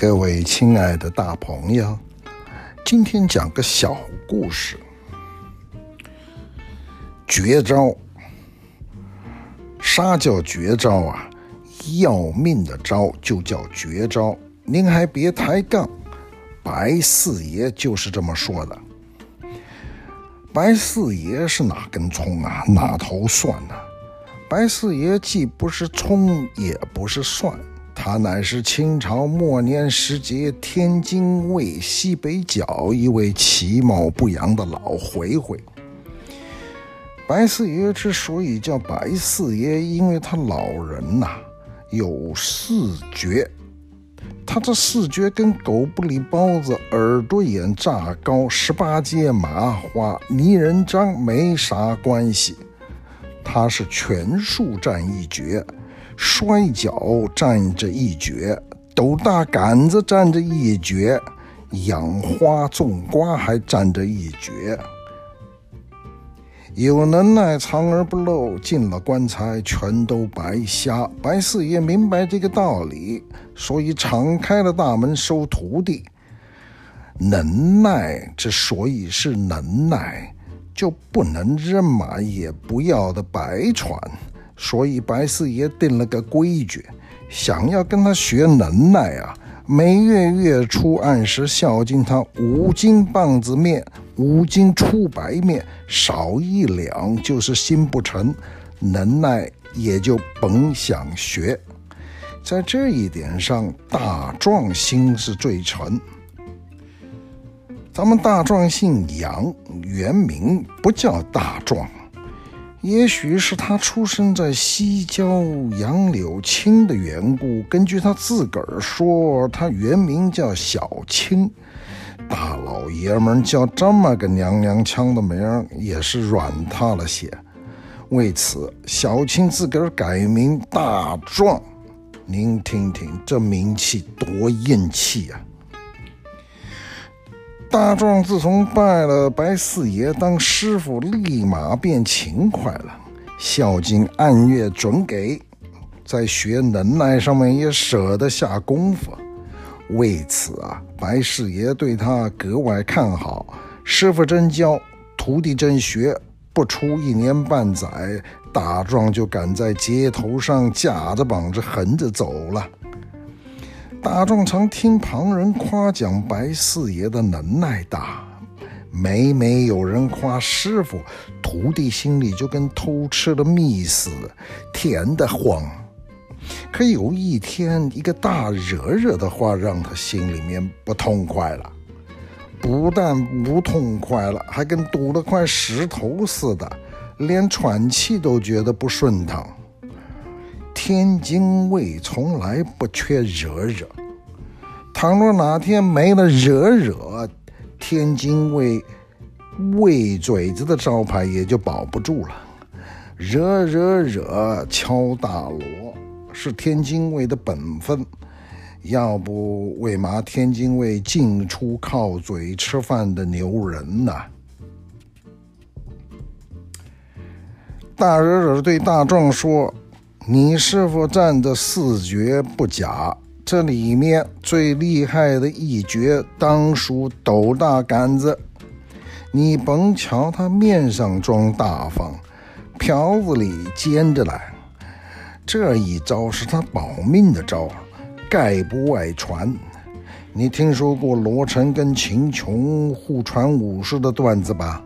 各位亲爱的大朋友，今天讲个小故事。绝招，啥叫绝招啊？要命的招就叫绝招。您还别抬杠，白四爷就是这么说的。白四爷是哪根葱啊？哪头蒜呢、啊？白四爷既不是葱，也不是蒜。他乃是清朝末年时节天津卫西北角一位其貌不扬的老回回。白四爷之所以叫白四爷，因为他老人呐、有四绝，他这四绝跟狗不理包子、耳朵眼炸糕、十八街麻花、泥人张没啥关系，他是拳术占一绝。摔跤站着一绝，抖大杆子站着一绝，养花种瓜还站着一绝。有能耐藏而不露，进了棺材全都白瞎。白四爷明白这个道理，所以敞开了大门收徒弟。能耐之所以是能耐，就不能扔马也不要的白喘。所以白四爷定了个规矩，想要跟他学能耐啊，每月月初按时孝敬他五斤棒子面，五斤粗白面，少一两就是心不成，能耐也就甭想学。在这一点上，大壮心是最诚。咱们大壮姓杨，原名不叫大壮。也许是他出生在西郊杨柳青的缘故，根据他自个儿说，他原名叫小青。大老爷们叫这么个娘娘腔的名儿，也是软塌了些。为此，小青自个儿改名大壮。您听听，这名气多硬气呀！大壮自从拜了白四爷当师傅，立马变勤快了，孝敬按月准给，在学能耐上面也舍得下功夫。为此啊，白四爷对他格外看好。师傅真教，徒弟真学，不出一年半载，大壮就敢在街头上架着膀子横着走了。大壮常听旁人夸奖白四爷的能耐大，每每有人夸师傅，徒弟心里就跟偷吃了蜜似的，甜得慌。可有一天，一个大惹惹的话让他心里面不痛快了，不但不痛快了，还跟堵了块石头似的，连喘气都觉得不顺畅。天津卫从来不缺惹惹，倘若哪天没了惹惹，天津卫卫嘴子的招牌也就保不住了。惹惹惹，敲大锣是天津卫的本分，要不为嘛天津卫进出靠嘴吃饭的牛人呢？大惹惹对大壮说。你师傅占的四绝不假，这里面最厉害的一绝当属抖大杆子。你甭瞧他面上装大方，瓢子里尖着来。这一招是他保命的招，概不外传。你听说过罗成跟秦琼互传武术的段子吧？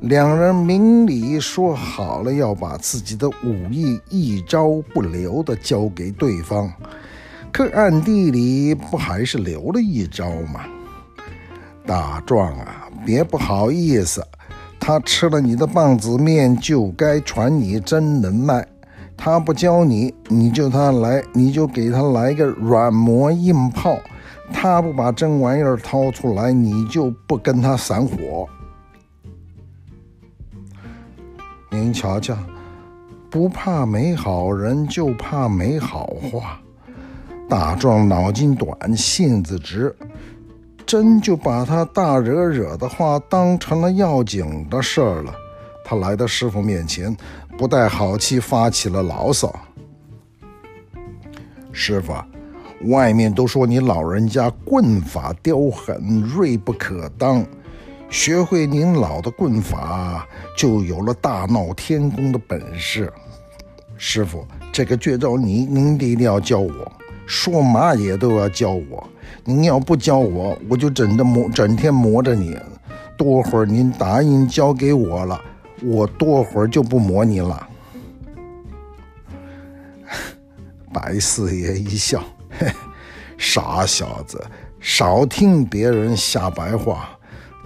两人明里说好了要把自己的武艺一招不留的交给对方，可暗地里不还是留了一招吗？大壮啊，别不好意思，他吃了你的棒子面就该传你真能耐，他不教你，你就他来，你就给他来个软磨硬泡，他不把真玩意儿掏出来，你就不跟他散伙。您瞧瞧，不怕没好人，就怕没好话。大壮脑筋短，性子直，真就把他大惹惹的话当成了要紧的事儿了。他来到师傅面前，不带好气，发起了牢骚：“师傅，外面都说你老人家棍法刁狠，锐不可当。学会您老的棍法，就有了大闹天宫的本事。师傅，这个绝招您您一定要教我，说嘛也都要教我。您要不教我，我就整的磨，整天磨着你。多会儿您答应教给我了，我多会儿就不磨你了。白四爷一笑，嘿，傻小子，少听别人瞎白话。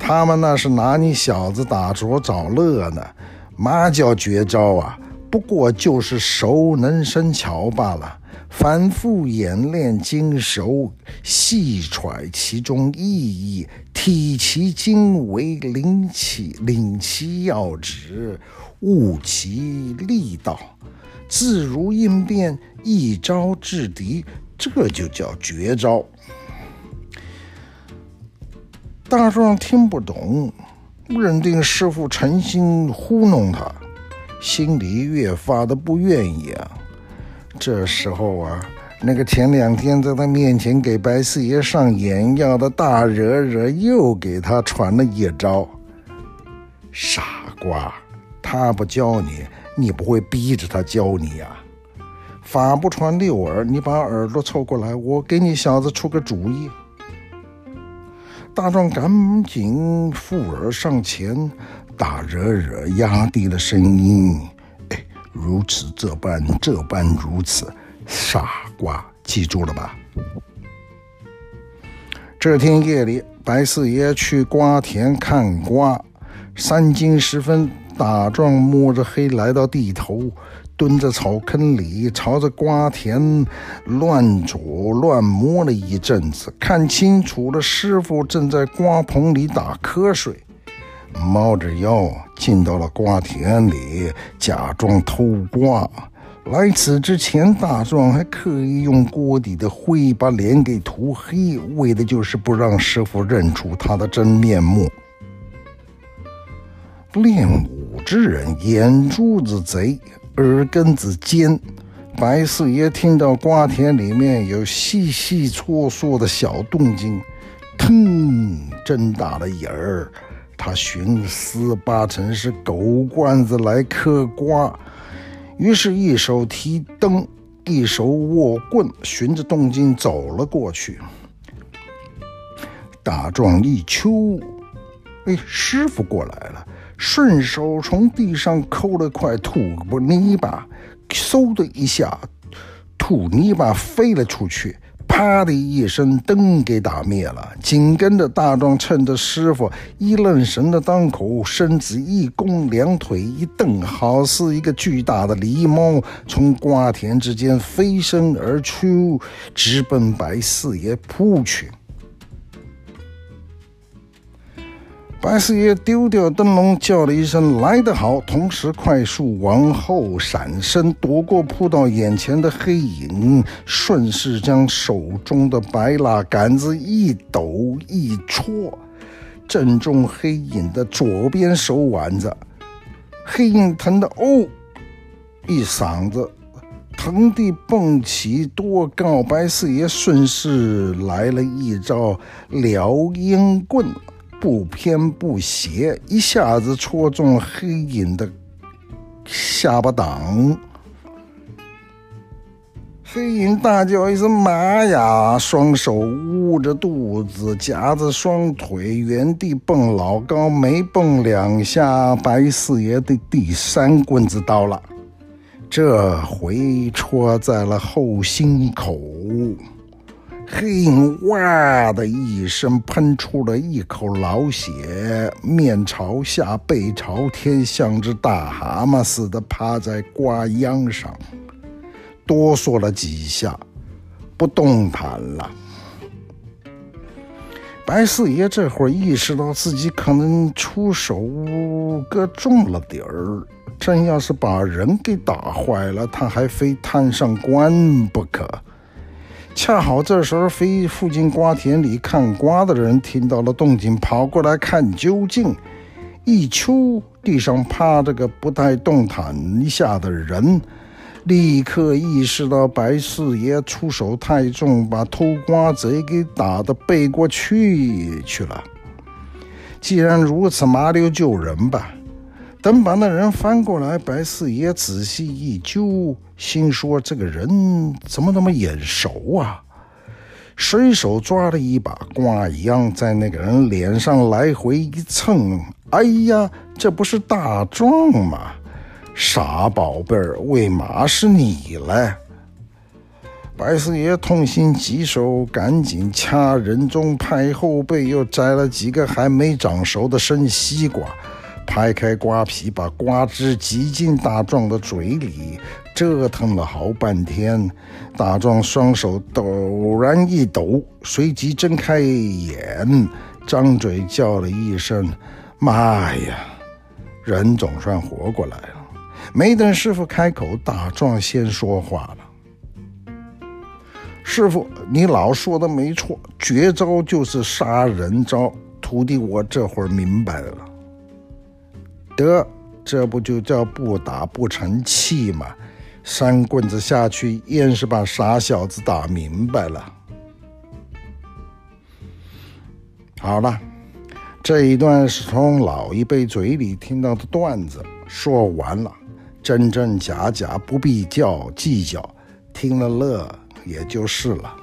他们那是拿你小子打着找乐呢。嘛叫绝招啊？不过就是熟能生巧罢了。反复演练精熟，细揣其中意义，体其精微，领其领其要旨，悟其力道，自如应变，一招制敌，这就叫绝招。大壮听不懂，认定师傅诚心糊弄他，心里越发的不愿意啊。这时候啊，那个前两天在他面前给白四爷上眼药的大惹惹又给他传了一招。傻瓜，他不教你，你不会逼着他教你呀。法不传六耳，你把耳朵凑过来，我给你小子出个主意。大壮赶紧附耳上前，打惹惹压低了声音：“哎，如此这般，这般如此，傻瓜，记住了吧？”这天夜里，白四爷去瓜田看瓜，三更时分，大壮摸着黑来到地头。蹲在草坑里，朝着瓜田乱啄乱摸了一阵子，看清楚了，师傅正在瓜棚里打瞌睡，猫着腰进到了瓜田里，假装偷瓜。来此之前，大壮还刻意用锅底的灰把脸给涂黑，为的就是不让师傅认出他的真面目。练武之人，眼珠子贼。耳根子尖，白四爷听到瓜田里面有细细嗦嗦的小动静，腾，睁大了眼儿。他寻思八成是狗罐子来嗑瓜，于是，一手提灯，一手握棍，循着动静走了过去。大壮一秋，哎，师傅过来了。顺手从地上抠了块土泥巴，嗖的一下，土泥巴飞了出去，啪的一声，灯给打灭了。紧跟着大壮趁着师傅一愣神的当口，身子一弓，两腿一蹬，好似一个巨大的狸猫，从瓜田之间飞身而出，直奔白四爷扑去。白四爷丢掉灯笼，叫了一声“来得好”，同时快速往后闪身，躲过扑到眼前的黑影，顺势将手中的白蜡杆子一抖一戳，正中黑影的左边手腕子。黑影疼得“哦”一嗓子，腾地蹦起，多高白四爷顺势来了一招撩阴棍。不偏不斜，一下子戳中黑影的下巴挡。黑影大叫一声“妈呀”，双手捂着肚子，夹着双腿，原地蹦老高，没蹦两下，白四爷的第三棍子到了，这回戳在了后心口。黑影哇的一声喷出了一口老血，面朝下，背朝天，像只大蛤蟆似的趴在瓜秧上，哆嗦了几下，不动弹了。白四爷这会儿意识到自己可能出手搁重了点儿，真要是把人给打坏了，他还非摊上官不可。恰好这时候，飞附近瓜田里看瓜的人听到了动静，跑过来看究竟。一瞅，地上趴着个不带动弹一下的人，立刻意识到白四爷出手太重，把偷瓜贼给打得背过去去了。既然如此，麻溜救人吧。等把那人翻过来，白四爷仔细一揪，心说：“这个人怎么那么眼熟啊？”随手抓了一把瓜秧，在那个人脸上来回一蹭，哎呀，这不是大壮吗？傻宝贝儿，为嘛是你嘞？白四爷痛心疾首，赶紧掐人中拍后背，又摘了几个还没长熟的生西瓜。拍开瓜皮，把瓜汁挤进大壮的嘴里，折腾了好半天。大壮双手陡然一抖，随即睁开眼，张嘴叫了一声：“妈呀！”人总算活过来了。没等师傅开口，大壮先说话了：“师傅，你老说的没错，绝招就是杀人招。徒弟，我这会儿明白了。”得，这不就叫不打不成器吗？三棍子下去，硬是把傻小子打明白了。好了，这一段是从老一辈嘴里听到的段子，说完了，真真假假不必较计较，听了乐也就是了。